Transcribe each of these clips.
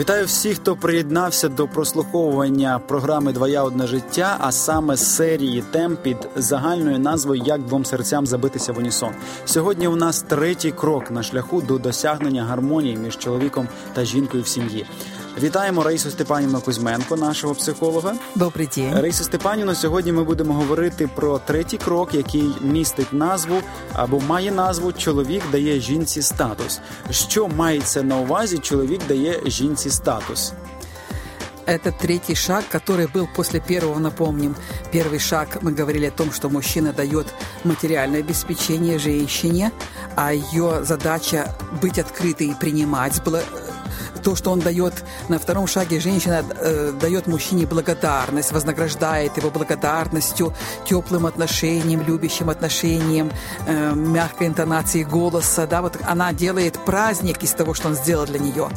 Вітаю всіх, хто приєднався до прослуховування програми Двоя одне життя, а саме серії тем під загальною назвою Як двом серцям забитися в унісон. Сьогодні у нас третій крок на шляху до досягнення гармонії між чоловіком та жінкою в сім'ї. Вітаємо Раїсу Степанівну Кузьменко, нашого психолога. Добрий день. Раїса Степанівна, сьогодні ми будемо говорити про третій крок, який містить назву або має назву Чоловік дає жінці статус. Що мається на увазі? Чоловік дає жінці статус. Это третий шаг, который был после первого, напомним. Первый шаг, мы говорили о том, что мужчина дает материальное обеспечение женщине, а ее задача быть открытой и принимать то, что он дает на втором шаге, женщина э, дает мужчине благодарность, вознаграждает его благодарностью, теплым отношением, любящим отношением, э, мягкой интонацией голоса. Да, вот она делает праздник из того, что он сделал для нее.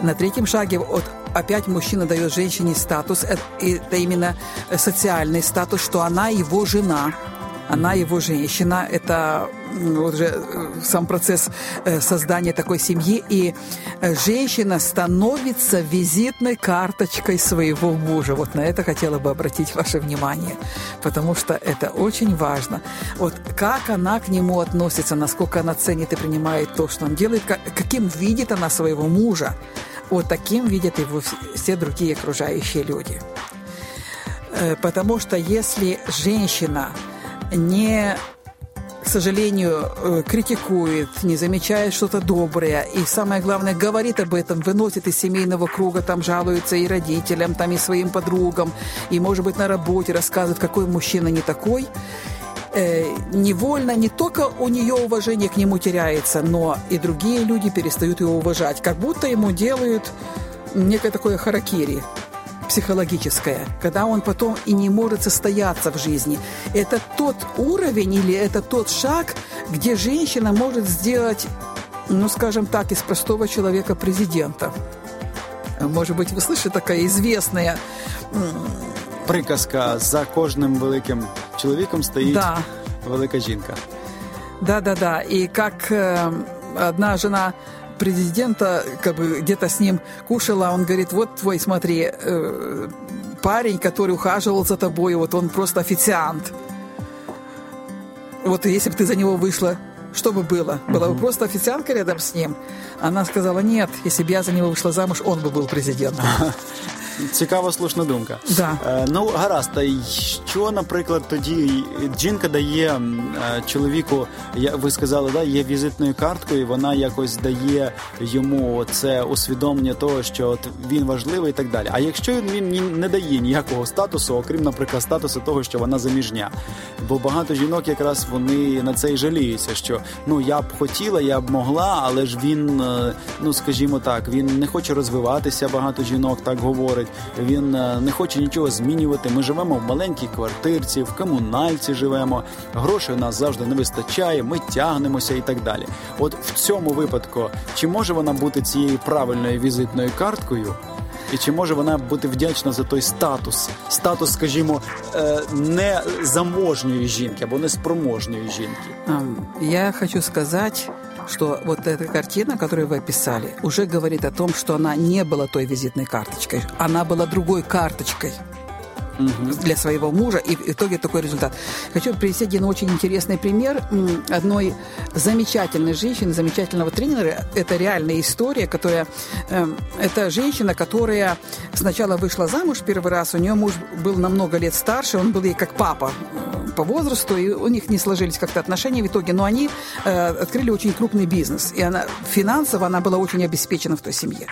На третьем шаге вот, опять мужчина дает женщине статус, э, это именно социальный статус, что она его жена, она его женщина, это уже э, сам процесс э, создания такой семьи, и э, женщина становится визитной карточкой своего мужа. Вот на это хотела бы обратить ваше внимание, потому что это очень важно. Вот как она к нему относится, насколько она ценит и принимает то, что он делает, каким видит она своего мужа, вот таким видят его все другие окружающие люди. Потому что если женщина не к сожалению, э, критикует, не замечает что-то доброе, и самое главное, говорит об этом, выносит из семейного круга, там жалуется и родителям, там и своим подругам, и, может быть, на работе рассказывает, какой мужчина не такой, э, невольно не только у нее уважение к нему теряется, но и другие люди перестают его уважать, как будто ему делают некое такое харакири психологическое, когда он потом и не может состояться в жизни. Это тот уровень или это тот шаг, где женщина может сделать, ну, скажем так, из простого человека президента. Может быть, вы слышали такая известная... Приказка «За кожним великим чоловіком стоїть да. велика жінка». Да-да-да. И как э, одна жена президента, как бы где-то с ним кушала, он говорит, вот твой, смотри, э, парень, который ухаживал за тобой, вот он просто официант. Вот если бы ты за него вышла, что бы было? Была бы просто официантка рядом с ним? Она сказала, нет, если бы я за него вышла замуж, он бы был президентом. Цікава слушна думка. Да. Е, ну, гаразд, та що, наприклад, тоді жінка дає е, чоловіку, ви сказали, да, є візитною карткою, вона якось дає йому це усвідомлення того, що от він важливий і так далі. А якщо він не дає ніякого статусу, окрім, наприклад, статусу того, що вона заміжня. Бо багато жінок якраз вони на це і жаліються, що ну я б хотіла, я б могла, але ж він, е, ну скажімо так, він не хоче розвиватися. Багато жінок так говорить робить. Він е, не хоче нічого змінювати. Ми живемо в маленькій квартирці, в комунальці живемо. Грошей у нас завжди не вистачає. Ми тягнемося і так далі. От в цьому випадку, чи може вона бути цією правильною візитною карткою? І чи може вона бути вдячна за той статус, статус, скажімо, е, не заможньої жінки або неспроможньої жінки? Я хочу сказати, что вот эта картина, которую вы описали, уже говорит о том, что она не была той визитной карточкой, она была другой карточкой для своего мужа, и в итоге такой результат. Хочу привести один очень интересный пример. Одной замечательной женщины, замечательного тренера. Это реальная история, которая... Э, это женщина, которая сначала вышла замуж первый раз, у нее муж был намного лет старше, он был ей как папа по возрасту, и у них не сложились как-то отношения в итоге, но они э, открыли очень крупный бизнес, и она финансово она была очень обеспечена в той семье.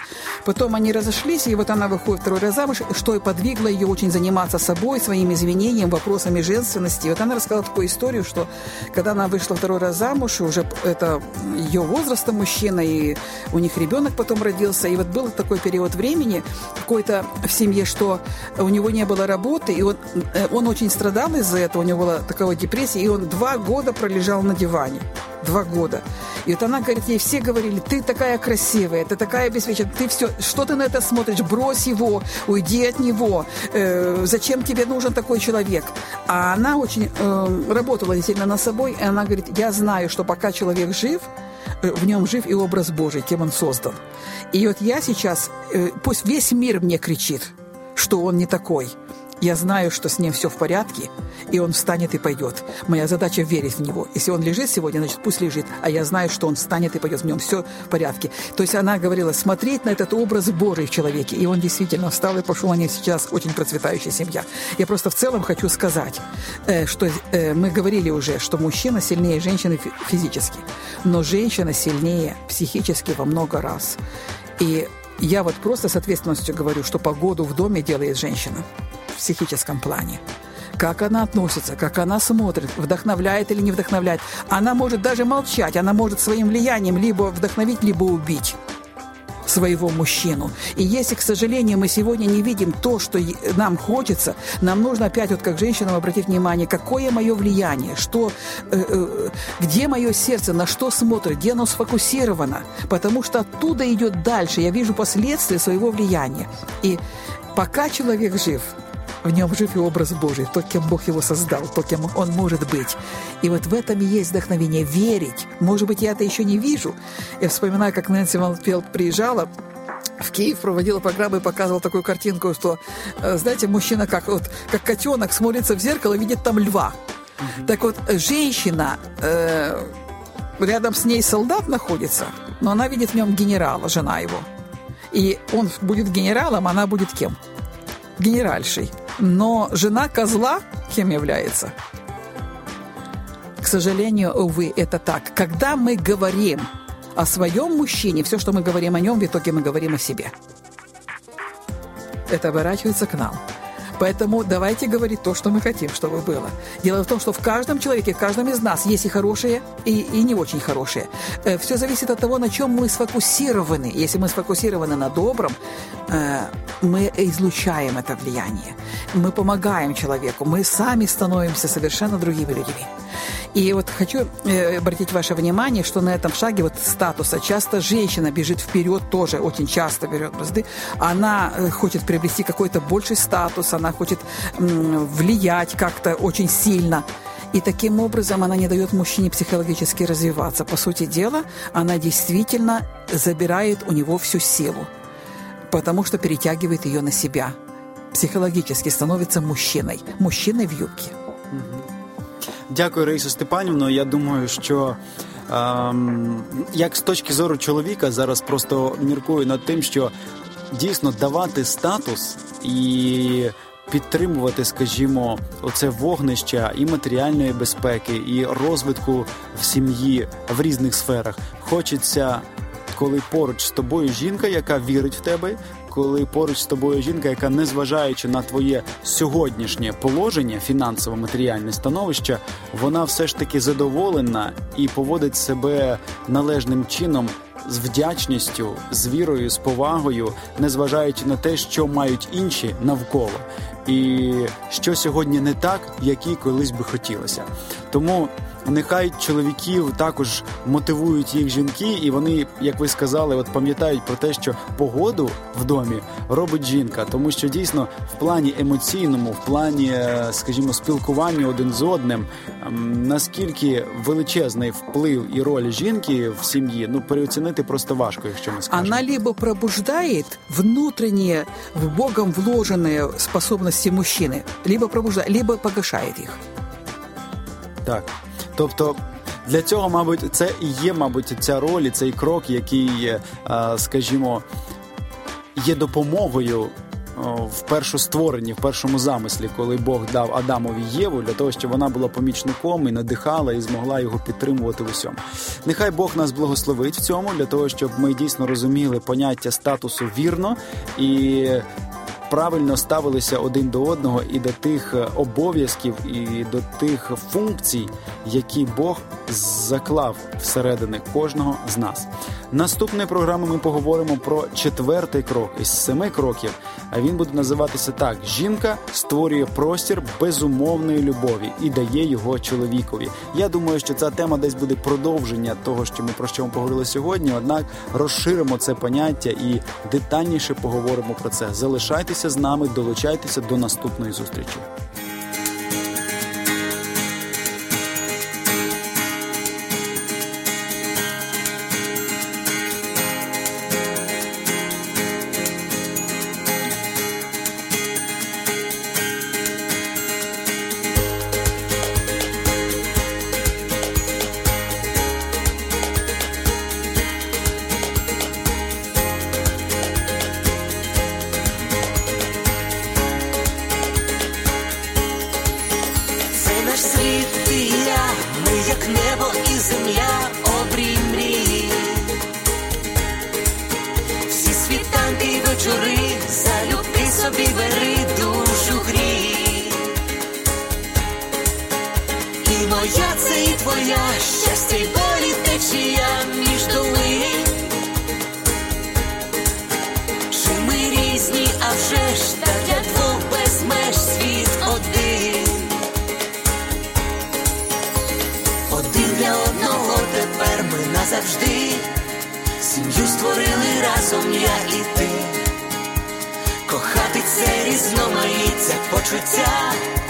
Потом они разошлись, и вот она выходит второй раз замуж, что и подвигло ее очень заниматься собой, своим извинением, вопросами женственности. И вот она рассказала такую историю, что когда она вышла второй раз замуж, уже это ее возраста мужчина, и у них ребенок потом родился, и вот был такой период времени какой-то в семье, что у него не было работы, и он, э, он очень страдал из-за этого, у него была такая депрессия, и он два года пролежал на диване. Два года. И вот она говорит, ей все говорили, ты такая красивая, ты такая обеспеченная, ты все, что ты на это смотришь, брось его, уйди от него, э, зачем тебе нужен такой человек? А она очень э, работала действительно над собой, и она говорит, я знаю, что пока человек жив, э, в нем жив и образ Божий, кем он создан. И вот я сейчас, э, пусть весь мир мне кричит, что он не такой – я знаю, что с ним все в порядке, и он встанет и пойдет. Моя задача верить в него. Если он лежит сегодня, значит, пусть лежит. А я знаю, что он встанет и пойдет. В нем все в порядке. То есть она говорила, смотреть на этот образ Божий в человеке. И он действительно встал и пошел. Они сейчас очень процветающая семья. Я просто в целом хочу сказать, э, что э, мы говорили уже, что мужчина сильнее женщины физически. Но женщина сильнее психически во много раз. И я вот просто с ответственностью говорю, что погоду в доме делает женщина в психическом плане. Как она относится, как она смотрит, вдохновляет или не вдохновляет. Она может даже молчать, она может своим влиянием либо вдохновить, либо убить своего мужчину. И если, к сожалению, мы сегодня не видим то, что нам хочется, нам нужно опять, вот как женщинам, обратить внимание, какое мое влияние, что, э, э, где мое сердце, на что смотрит, где оно сфокусировано. Потому что оттуда идет дальше. Я вижу последствия своего влияния. И пока человек жив, в нем жив и образ Божий, тот, кем Бог его создал, то, кем он может быть. И вот в этом и есть вдохновение – верить. Может быть, я это еще не вижу. Я вспоминаю, как Нэнси Малфилд приезжала, в Киев проводила программу и показывала такую картинку, что, э, знаете, мужчина как, вот, как котенок смотрится в зеркало и видит там льва. Mm-hmm. Так вот, женщина, э, рядом с ней солдат находится, но она видит в нем генерала, жена его. И он будет генералом, она будет кем? Генеральшей. Но жена козла кем является? К сожалению, увы, это так. Когда мы говорим о своем мужчине, все, что мы говорим о нем, в итоге мы говорим о себе. Это оборачивается к нам. Поэтому давайте говорить то, что мы хотим, чтобы было. Дело в том, что в каждом человеке, в каждом из нас есть и хорошие, и, и не очень хорошие. Э, Все зависит от того, на чем мы сфокусированы. Если мы сфокусированы на добром, э, мы излучаем это влияние. Мы помогаем человеку, мы сами становимся совершенно другими людьми. И вот хочу э, обратить ваше внимание, что на этом шаге вот статуса часто женщина бежит вперед тоже, очень часто берет бразды. Она э, хочет приобрести какой-то больший статус, она хочет влиять как-то очень сильно. И таким образом она не дает мужчине психологически развиваться. По сути дела, она действительно забирает у него всю силу, потому что перетягивает ее на себя. Психологически становится мужчиной. Мужчиной в юбке. Дякую, Раїсо Степанівно. Я думаю, що ем, як з точки зору чоловіка зараз просто міркую над тим, що дійсно давати статус і. Підтримувати, скажімо, оце вогнище і матеріальної безпеки, і розвитку в сім'ї в різних сферах. Хочеться, коли поруч з тобою жінка, яка вірить в тебе, коли поруч з тобою жінка, яка незважаючи на твоє сьогоднішнє положення, фінансово матеріальне становище, вона все ж таки задоволена і поводить себе належним чином. З вдячністю, з вірою, з повагою, незважаючи на те, що мають інші навколо, і що сьогодні не так, як і колись би хотілося. Тому нехай чоловіків також мотивують їх жінки, і вони, як ви сказали, от пам'ятають про те, що погоду в домі робить жінка, тому що дійсно в плані емоційному, в плані, е, скажімо, спілкування один з одним, ем, наскільки величезний вплив і роль жінки в сім'ї, ну переоцінити просто важко, якщо ми скажемо. Она либо пробуждає внутренние в Богом вложенные способности мужчины, либо пробуждает, либо погашает их. Так. Тобто для цього, мабуть, це і є, мабуть, ця роль, і цей крок, який, е, скажімо, є допомогою. В першу створенні, в першому замислі, коли Бог дав Адамові Єву для того, щоб вона була помічником і надихала, і змогла його підтримувати в усьому. Нехай Бог нас благословить в цьому, для того, щоб ми дійсно розуміли поняття статусу вірно і правильно ставилися один до одного і до тих е, обов'язків, і до тих функцій, які Бог заклав всередини кожного з нас. Наступної програми ми поговоримо про четвертий крок із семи кроків. А він буде називатися так: жінка створює простір безумовної любові і дає його чоловікові. Я думаю, що ця тема десь буде продовження того, що ми про що ми поговорили сьогодні. Однак розширимо це поняття і детальніше поговоримо про це. Залишайтеся з нами, долучайтеся до наступної зустрічі. почуття і диво відкриття, твоє одне життя.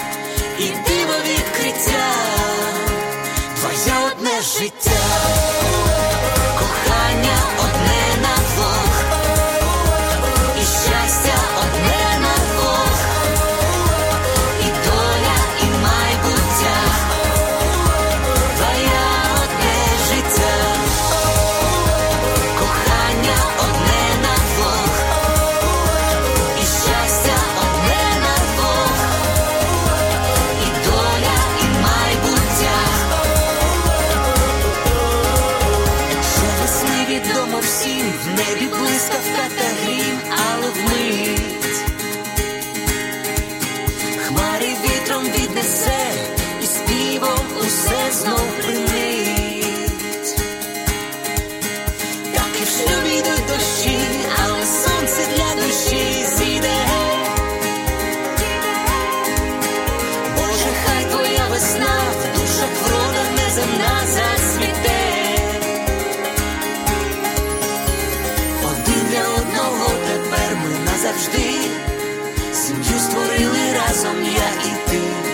you.